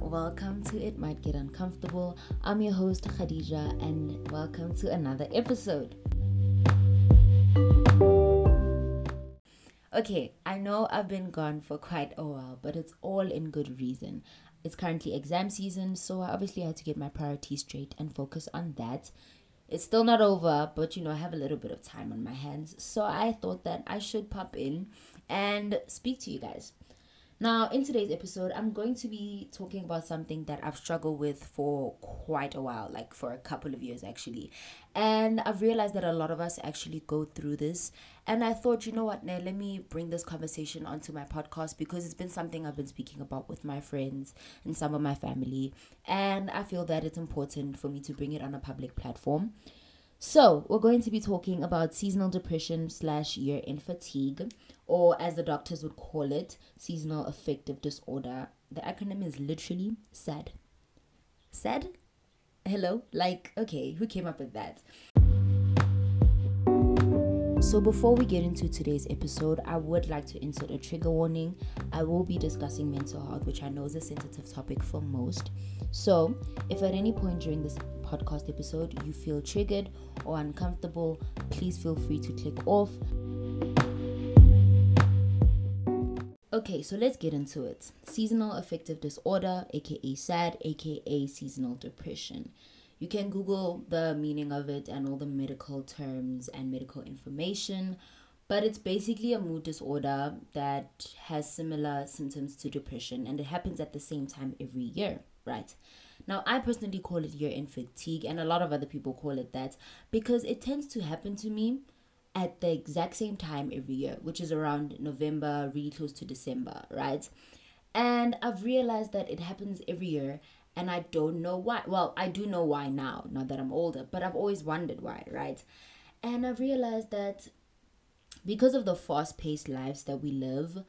welcome to It Might Get Uncomfortable. I'm your host, Khadija, and welcome to another episode. Okay, I know I've been gone for quite a while, but it's all in good reason. It's currently exam season, so I obviously had to get my priorities straight and focus on that. It's still not over, but you know, I have a little bit of time on my hands, so I thought that I should pop in and speak to you guys. Now, in today's episode, I'm going to be talking about something that I've struggled with for quite a while, like for a couple of years actually. And I've realized that a lot of us actually go through this. And I thought, you know what, now let me bring this conversation onto my podcast because it's been something I've been speaking about with my friends and some of my family. And I feel that it's important for me to bring it on a public platform. So, we're going to be talking about seasonal depression slash year end fatigue, or as the doctors would call it, seasonal affective disorder. The acronym is literally SAD. SAD? Hello? Like, okay, who came up with that? So, before we get into today's episode, I would like to insert a trigger warning. I will be discussing mental health, which I know is a sensitive topic for most. So, if at any point during this podcast episode you feel triggered or uncomfortable, please feel free to click off. Okay, so let's get into it. Seasonal affective disorder, aka SAD, aka seasonal depression. You can Google the meaning of it and all the medical terms and medical information, but it's basically a mood disorder that has similar symptoms to depression and it happens at the same time every year, right? Now, I personally call it year end fatigue, and a lot of other people call it that because it tends to happen to me at the exact same time every year, which is around November, really close to December, right? And I've realized that it happens every year and I don't know why. Well, I do know why now, now that I'm older, but I've always wondered why, right? And I've realized that because of the fast paced lives that we live,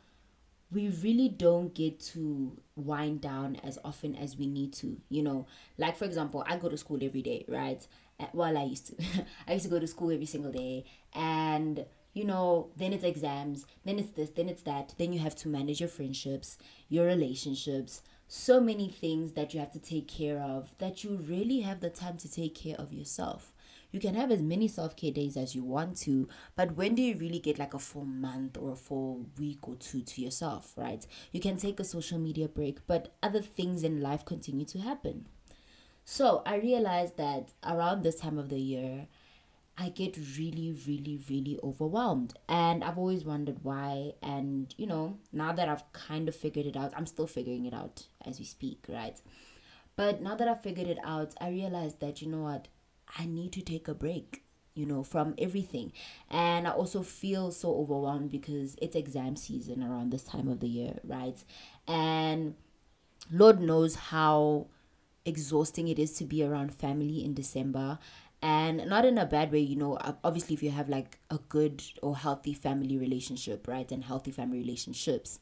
we really don't get to wind down as often as we need to. You know, like for example, I go to school every day, right? Eh, well, I used to. I used to go to school every single day, and you know, then it's exams, then it's this, then it's that. Then you have to manage your friendships, your relationships, so many things that you have to take care of that you really have the time to take care of yourself. You can have as many self care days as you want to, but when do you really get like a full month or a full week or two to yourself, right? You can take a social media break, but other things in life continue to happen. So I realized that around this time of the year, I get really, really, really overwhelmed. And I've always wondered why. And, you know, now that I've kind of figured it out, I'm still figuring it out as we speak, right? But now that I've figured it out, I realized that, you know what, I need to take a break, you know, from everything. And I also feel so overwhelmed because it's exam season around this time of the year, right? And Lord knows how exhausting it is to be around family in December and not in a bad way you know obviously if you have like a good or healthy family relationship right and healthy family relationships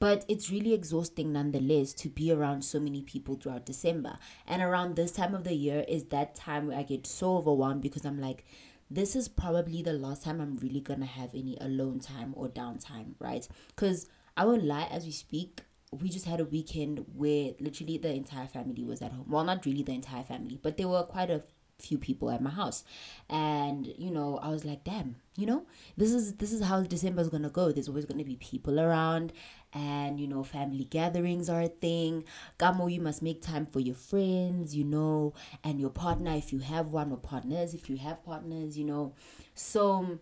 but it's really exhausting nonetheless to be around so many people throughout December. And around this time of the year is that time where I get so overwhelmed because I'm like, this is probably the last time I'm really gonna have any alone time or downtime, right? Because I won't lie, as we speak, we just had a weekend where literally the entire family was at home. Well, not really the entire family, but there were quite a few people at my house. And you know i was like damn you know this is this is how december is gonna go. There's always gonna be people around and you know family gatherings are a thing. Gamo you must make time for your friends you know and your partner if you have one or partners if you have partners you know. So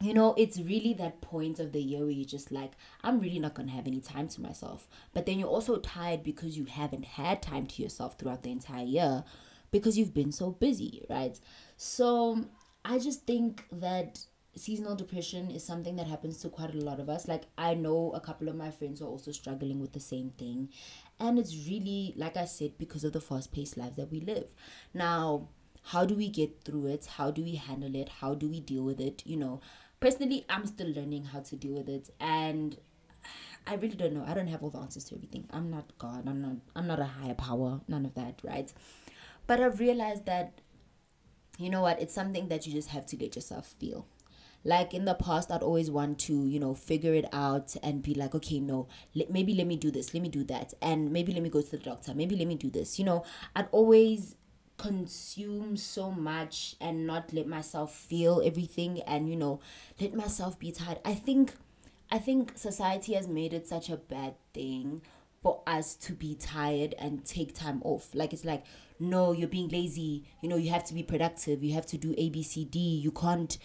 you know, it's really that point of the year where you're just like, I'm really not going to have any time to myself. But then you're also tired because you haven't had time to yourself throughout the entire year because you've been so busy, right? So I just think that seasonal depression is something that happens to quite a lot of us. Like I know a couple of my friends are also struggling with the same thing. And it's really, like I said, because of the fast paced lives that we live. Now, how do we get through it? How do we handle it? How do we deal with it? You know, personally, I'm still learning how to deal with it. And I really don't know. I don't have all the answers to everything. I'm not God. I'm not I'm not a higher power. None of that, right? But I've realized that, you know what, it's something that you just have to let yourself feel. like in the past i'd always want to you know figure it out and be like okay no let, maybe let me do this let me do that and maybe let me go to the doctor maybe let me do this. You know i'd always consume so much and not let myself feel everything and you know let myself be tired. I think i think society has made it such a bad thing for us to be tired and take time off. Like it's like no you're being lazy. You know you have to be productive. You have to do a b c d. You can't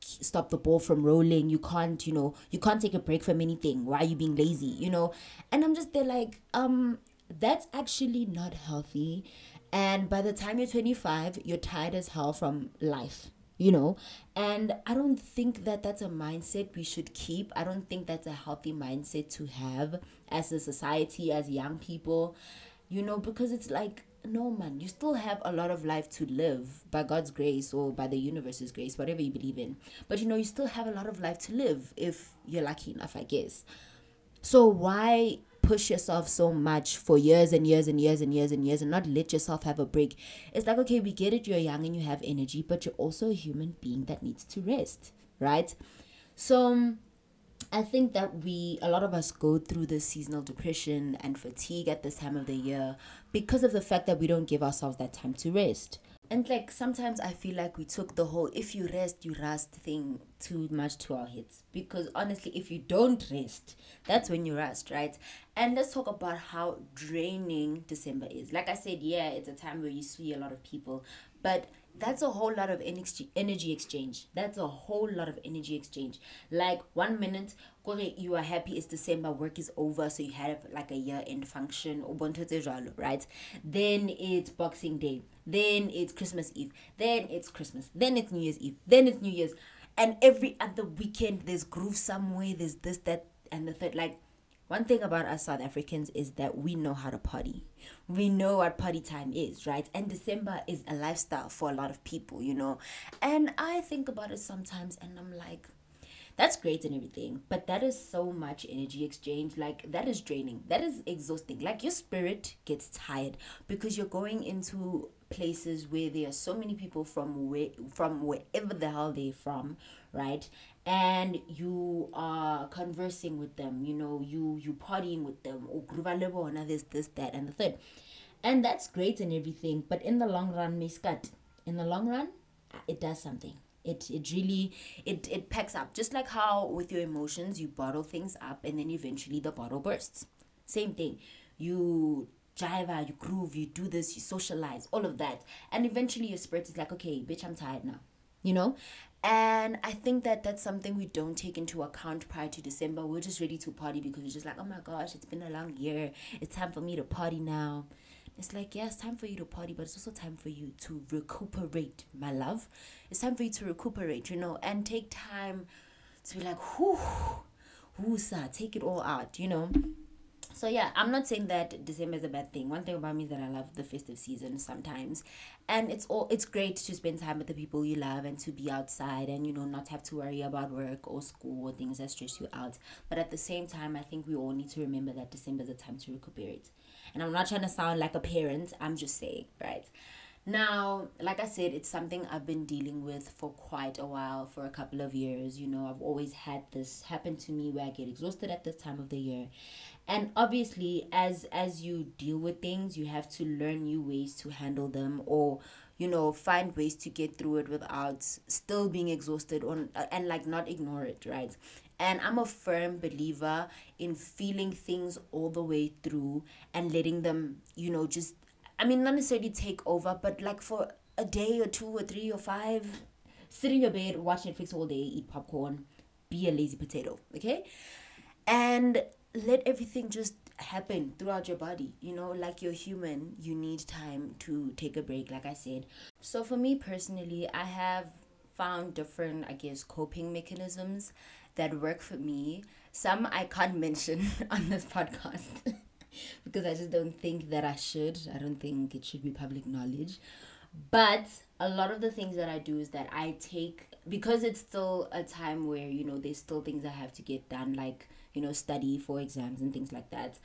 stop the ball from rolling. You can't you know you can't take a break from anything. Why are you being lazy you know? And i'm just there like um that's actually not healthy. And by the time you're 25 you're tired as hell from life you know? And i don't think that that's a mindset we should keep. I don't think that's a healthy mindset to have as a society as young people you know? Because it's like no man you still have a lot of life to live by god's grace or by the universe's grace whatever you believe in. But you know you still have a lot of life to live if you're lucky enough i guess. So why push yourself so much for years and years and years and years and years and not let yourself have a break? It's like okay we get it you're young and you have energy but you're also a human being that needs to rest right? So um, I think that we, a lot of us go through this seasonal depression and fatigue at this time of the year because of the fact that we don't give ourselves that time to rest. And like sometimes I feel like we took the whole if you rest, you rust thing too much to our heads. Because honestly, if you don't rest, that's when you rust, right? And let's talk about how draining December is. Like I said, yeah, it's a time where you see a lot of people, but that's a whole lot of energy exchange that's a whole lot of energy exchange like one minute you are happy it's december work is over so you have like a year end function right then it's boxing day then it's christmas eve then it's christmas then it's new year's eve then it's new year's and every other weekend there's groove somewhere there's this that and the third like one thing about us South Africans is that we know how to party. We know what party time is, right? And December is a lifestyle for a lot of people, you know. And I think about it sometimes and I'm like, that's great and everything, but that is so much energy exchange. Like, that is draining. That is exhausting. Like, your spirit gets tired because you're going into places where there are so many people from where from wherever the hell they're from right? And you are conversing with them you know you you partying with them or this this that and the third. And that's great and everything but in the long run miskat in the long run uh, it does something. It it really it it packs up just like how with your emotions you bottle things up and then eventually the bottle bursts. Same thing. You jive you groove you do this you socialize all of that and eventually your spirit is like okay bitch i'm tired now you know and I think that that's something we don't take into account prior to December. We're just ready to party because we're just like, oh my gosh, it's been a long year. It's time for me to party now. It's like, yeah, it's time for you to party, but it's also time for you to recuperate, my love. It's time for you to recuperate, you know, and take time to be like, whoo, whoo, take it all out, you know so yeah i'm not saying that december is a bad thing. One thing about me is that i love the festive season sometimes. And it's all it's great to spend time with the people you love and to be outside and you know not have to worry about work or school or things that stress you out. But at the same time i think we all need to remember that december is a time to recuperate. And i'm not trying to sound like a parent. I'm just saying right now, like I said, it's something I've been dealing with for quite a while, for a couple of years. You know, I've always had this happen to me where I get exhausted at this time of the year and obviously as as you deal with things you have to learn new ways to handle them or you know find ways to get through it without still being exhausted on and like not ignore it right and i'm a firm believer in feeling things all the way through and letting them you know just i mean not necessarily take over but like for a day or two or three or five sit in your bed watch netflix all day eat popcorn be a lazy potato okay? And let everything just happen throughout your body you know like you're human you need time to take a break like i said. So for me personally i have found different i guess coping mechanisms that work for me. Some i can't mention on this podcast because i just don't think that i should i don't think it should be public knowledge but a lot of the things that i do is that i take because it's still a time where you know there's still things i have to get done like you know, study for exams and things like that.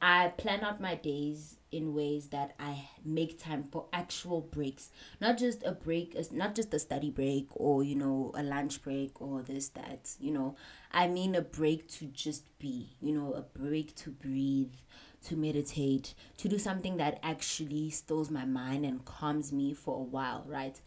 I plan out my days in ways that I make time for actual breaks, not just a break, not just a study break or you know a lunch break or this that you know. I mean a break to just be, you know, a break to breathe, to meditate, to do something that actually stills my mind and calms me for a while, right?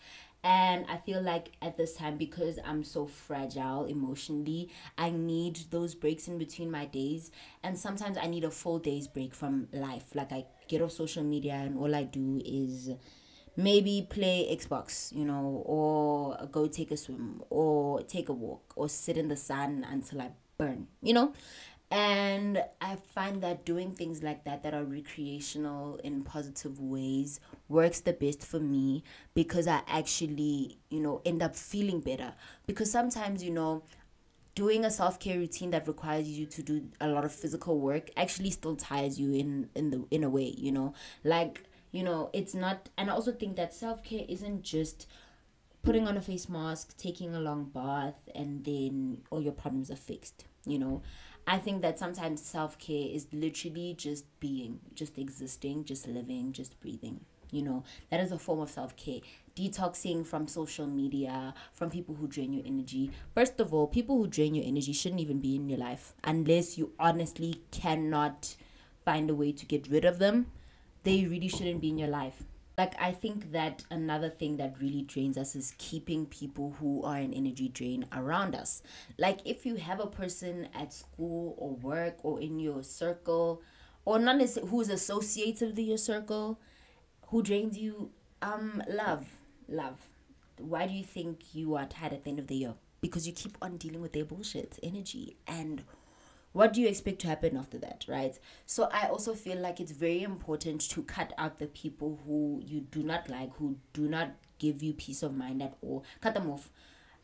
And I feel like at this time, because I'm so fragile emotionally, I need those breaks in between my days. And sometimes I need a full day's break from life. Like I get off social media and all I do is maybe play Xbox, you know, or go take a swim or take a walk or sit in the sun until I burn, you know? And I find that doing things like that, that are recreational in positive ways, works the best for me because I actually, you know, end up feeling better. Because sometimes, you know, doing a self-care routine that requires you to do a lot of physical work actually still tires you in in the in a way you know like you know it's not and i also think that self-care isn't just putting on a face mask taking a long bath and then all your problems are fixed you know I think that sometimes self care is literally just being, just existing, just living, just breathing. You know, that is a form of self care. Detoxing from social media, from people who drain your energy. First of all, people who drain your energy shouldn't even be in your life unless you honestly cannot find a way to get rid of them. They really shouldn't be in your life like i think that another thing that really drains us is keeping people who are an energy drain around us. Like if you have a person at school or work or in your circle or not necessarily who's associated with your circle who drains you um love love. Why do you think you are tired at the end of the year? Because you keep on dealing with their bullshit energy and what do you expect to happen after that right so i also feel like it's very important to cut out the people who you do not like who do not give you peace of mind at all cut them off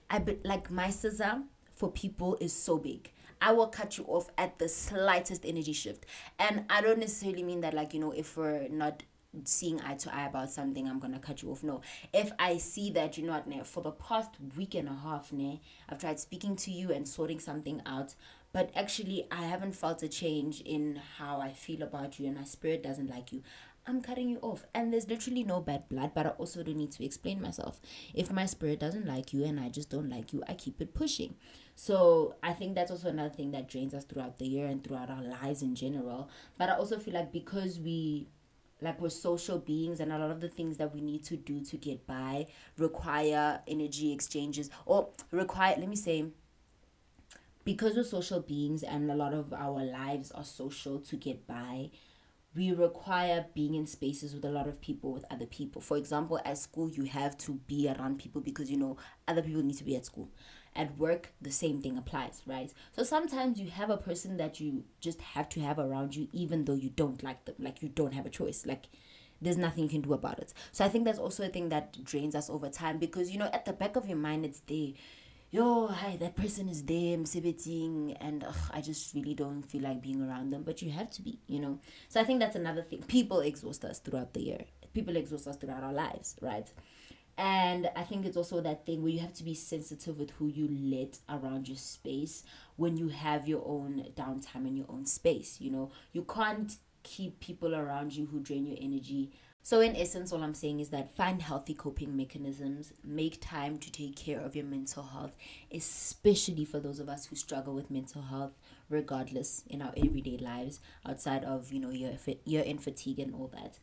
i be, like my scissor for people is so big I will cut you off at the slightest energy shift. And I don't necessarily mean that, like, you know, if we're not seeing eye to eye about something, I'm gonna cut you off. No. If I see that you know what, for the past week and a half, ne, I've tried speaking to you and sorting something out, but actually I haven't felt a change in how I feel about you and my spirit doesn't like you. I'm cutting you off. And there's literally no bad blood, but I also don't need to explain myself. If my spirit doesn't like you and I just don't like you, I keep it pushing. So I think that's also another thing that drains us throughout the year and throughout our lives in general. But I also feel like because we like we're social beings and a lot of the things that we need to do to get by require energy exchanges or require let me say because we're social beings and a lot of our lives are social to get by, we require being in spaces with a lot of people with other people. For example, at school, you have to be around people because you know other people need to be at school. At work, the same thing applies, right? So sometimes you have a person that you just have to have around you, even though you don't like them, like you don't have a choice. Like there's nothing you can do about it. So I think that's also a thing that drains us over time because you know at the back of your mind it's there yo, hi, that person is there, exhibiting, and ugh, I just really don't feel like being around them. But you have to be, you know. So I think that's another thing. People exhaust us throughout the year. People exhaust us throughout our lives, right? And I think it's also that thing where you have to be sensitive with who you let around your space when you have your own downtime in your own space. You know, you can't keep people around you who drain your energy so, in essence, all I'm saying is that find healthy coping mechanisms, make time to take care of your mental health, especially for those of us who struggle with mental health, regardless in our everyday lives, outside of you know your year end fatigue and all that.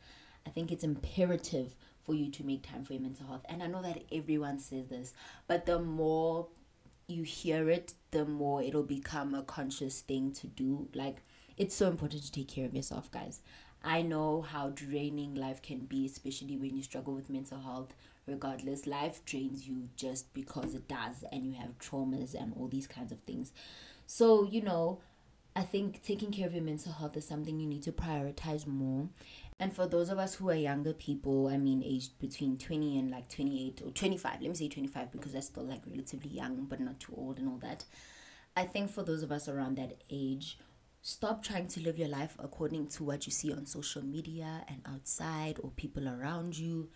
I think it's imperative for you to make time for your mental health. And I know that everyone says this, but the more you hear it, the more it'll become a conscious thing to do. Like, it's so important to take care of yourself, guys. I know how draining life can be, especially when you struggle with mental health. Regardless, life drains you just because it does, and you have traumas and all these kinds of things. So, you know, I think taking care of your mental health is something you need to prioritize more. And for those of us who are younger people, I mean, aged between 20 and like 28 or 25, let me say 25 because that's still like relatively young, but not too old and all that. I think for those of us around that age, Stop trying to live your life according to what you see on social media and outside or people around you.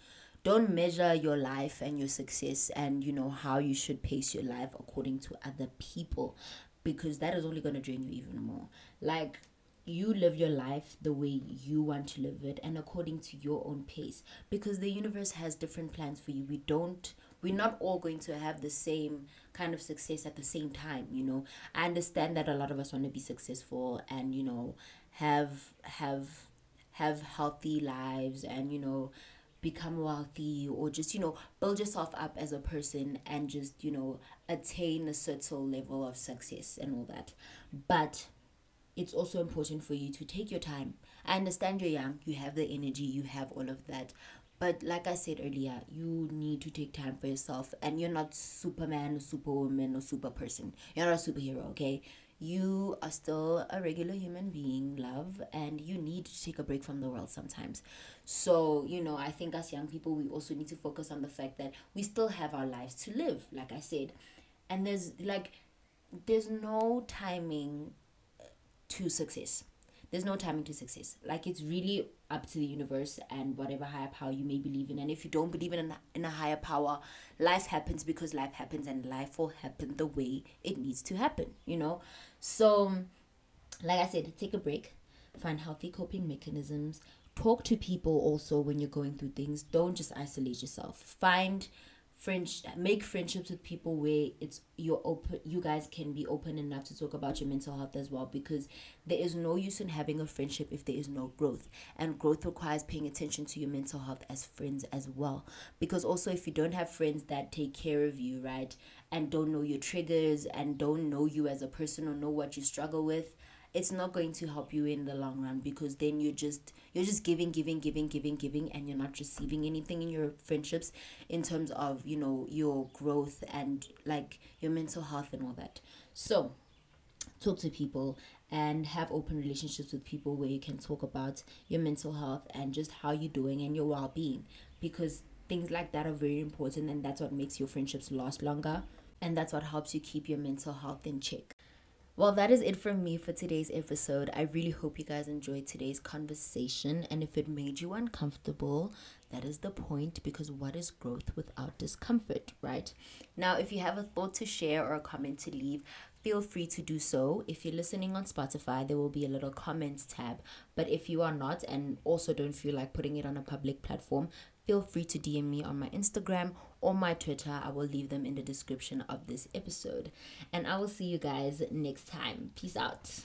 Don't measure your life and your success and you know how you should pace your life according to other people because that is only going to drain you even more. Like you live your life the way you want to live it and according to your own pace because the universe has different plans for you we don't we're not all going to have the same kind of success at the same time you know? I understand that a lot of us want to be successful and you know have have have healthy lives and you know become wealthy or just you know build yourself up as a person and just you know attain a certain level of success and all that. But it's also important for you to take your time. I understand you're young you have the energy you have all of that but like I said earlier, you need to take time for yourself. And you're not Superman or Superwoman or super person. You're not a superhero, okay? You are still a regular human being, love, and you need to take a break from the world sometimes. So, you know, I think as young people, we also need to focus on the fact that we still have our lives to live, like I said. And there's like, there's no timing to success there's no timing to success. Like it's really up to the universe and whatever higher power you may believe in. And if you don't believe in a, in a higher power, life happens because life happens, and life will happen the way it needs to happen. You know, so like I said, take a break, find healthy coping mechanisms. Talk to people also when you're going through things. Don't just isolate yourself. Find friends make friendships with people where it's you're open you guys can be open enough to talk about your mental health as well because there is no use in having a friendship if there is no growth. And growth requires paying attention to your mental health as friends as well. Because also if you don't have friends that take care of you right and don't know your triggers and don't know you as a person or know what you struggle with it's not going to help you in the long run because then you're just you're just giving giving giving giving giving and you're not receiving anything in your friendships in terms of you know your growth and like your mental health and all that. So talk to people and have open relationships with people where you can talk about your mental health and just how you're doing and your well-being because things like that are very important and that's what makes your friendships last longer and that's what helps you keep your mental health in check well, that is it from me for today's episode. I really hope you guys enjoyed today's conversation. And if it made you uncomfortable, that is the point because what is growth without discomfort, right? Now, if you have a thought to share or a comment to leave, feel free to do so. If you're listening on Spotify, there will be a little comments tab. But if you are not and also don't feel like putting it on a public platform, feel free to DM me on my Instagram or my Twitter. I will leave them in the description of this episode. And I will see you guys next time. Peace out.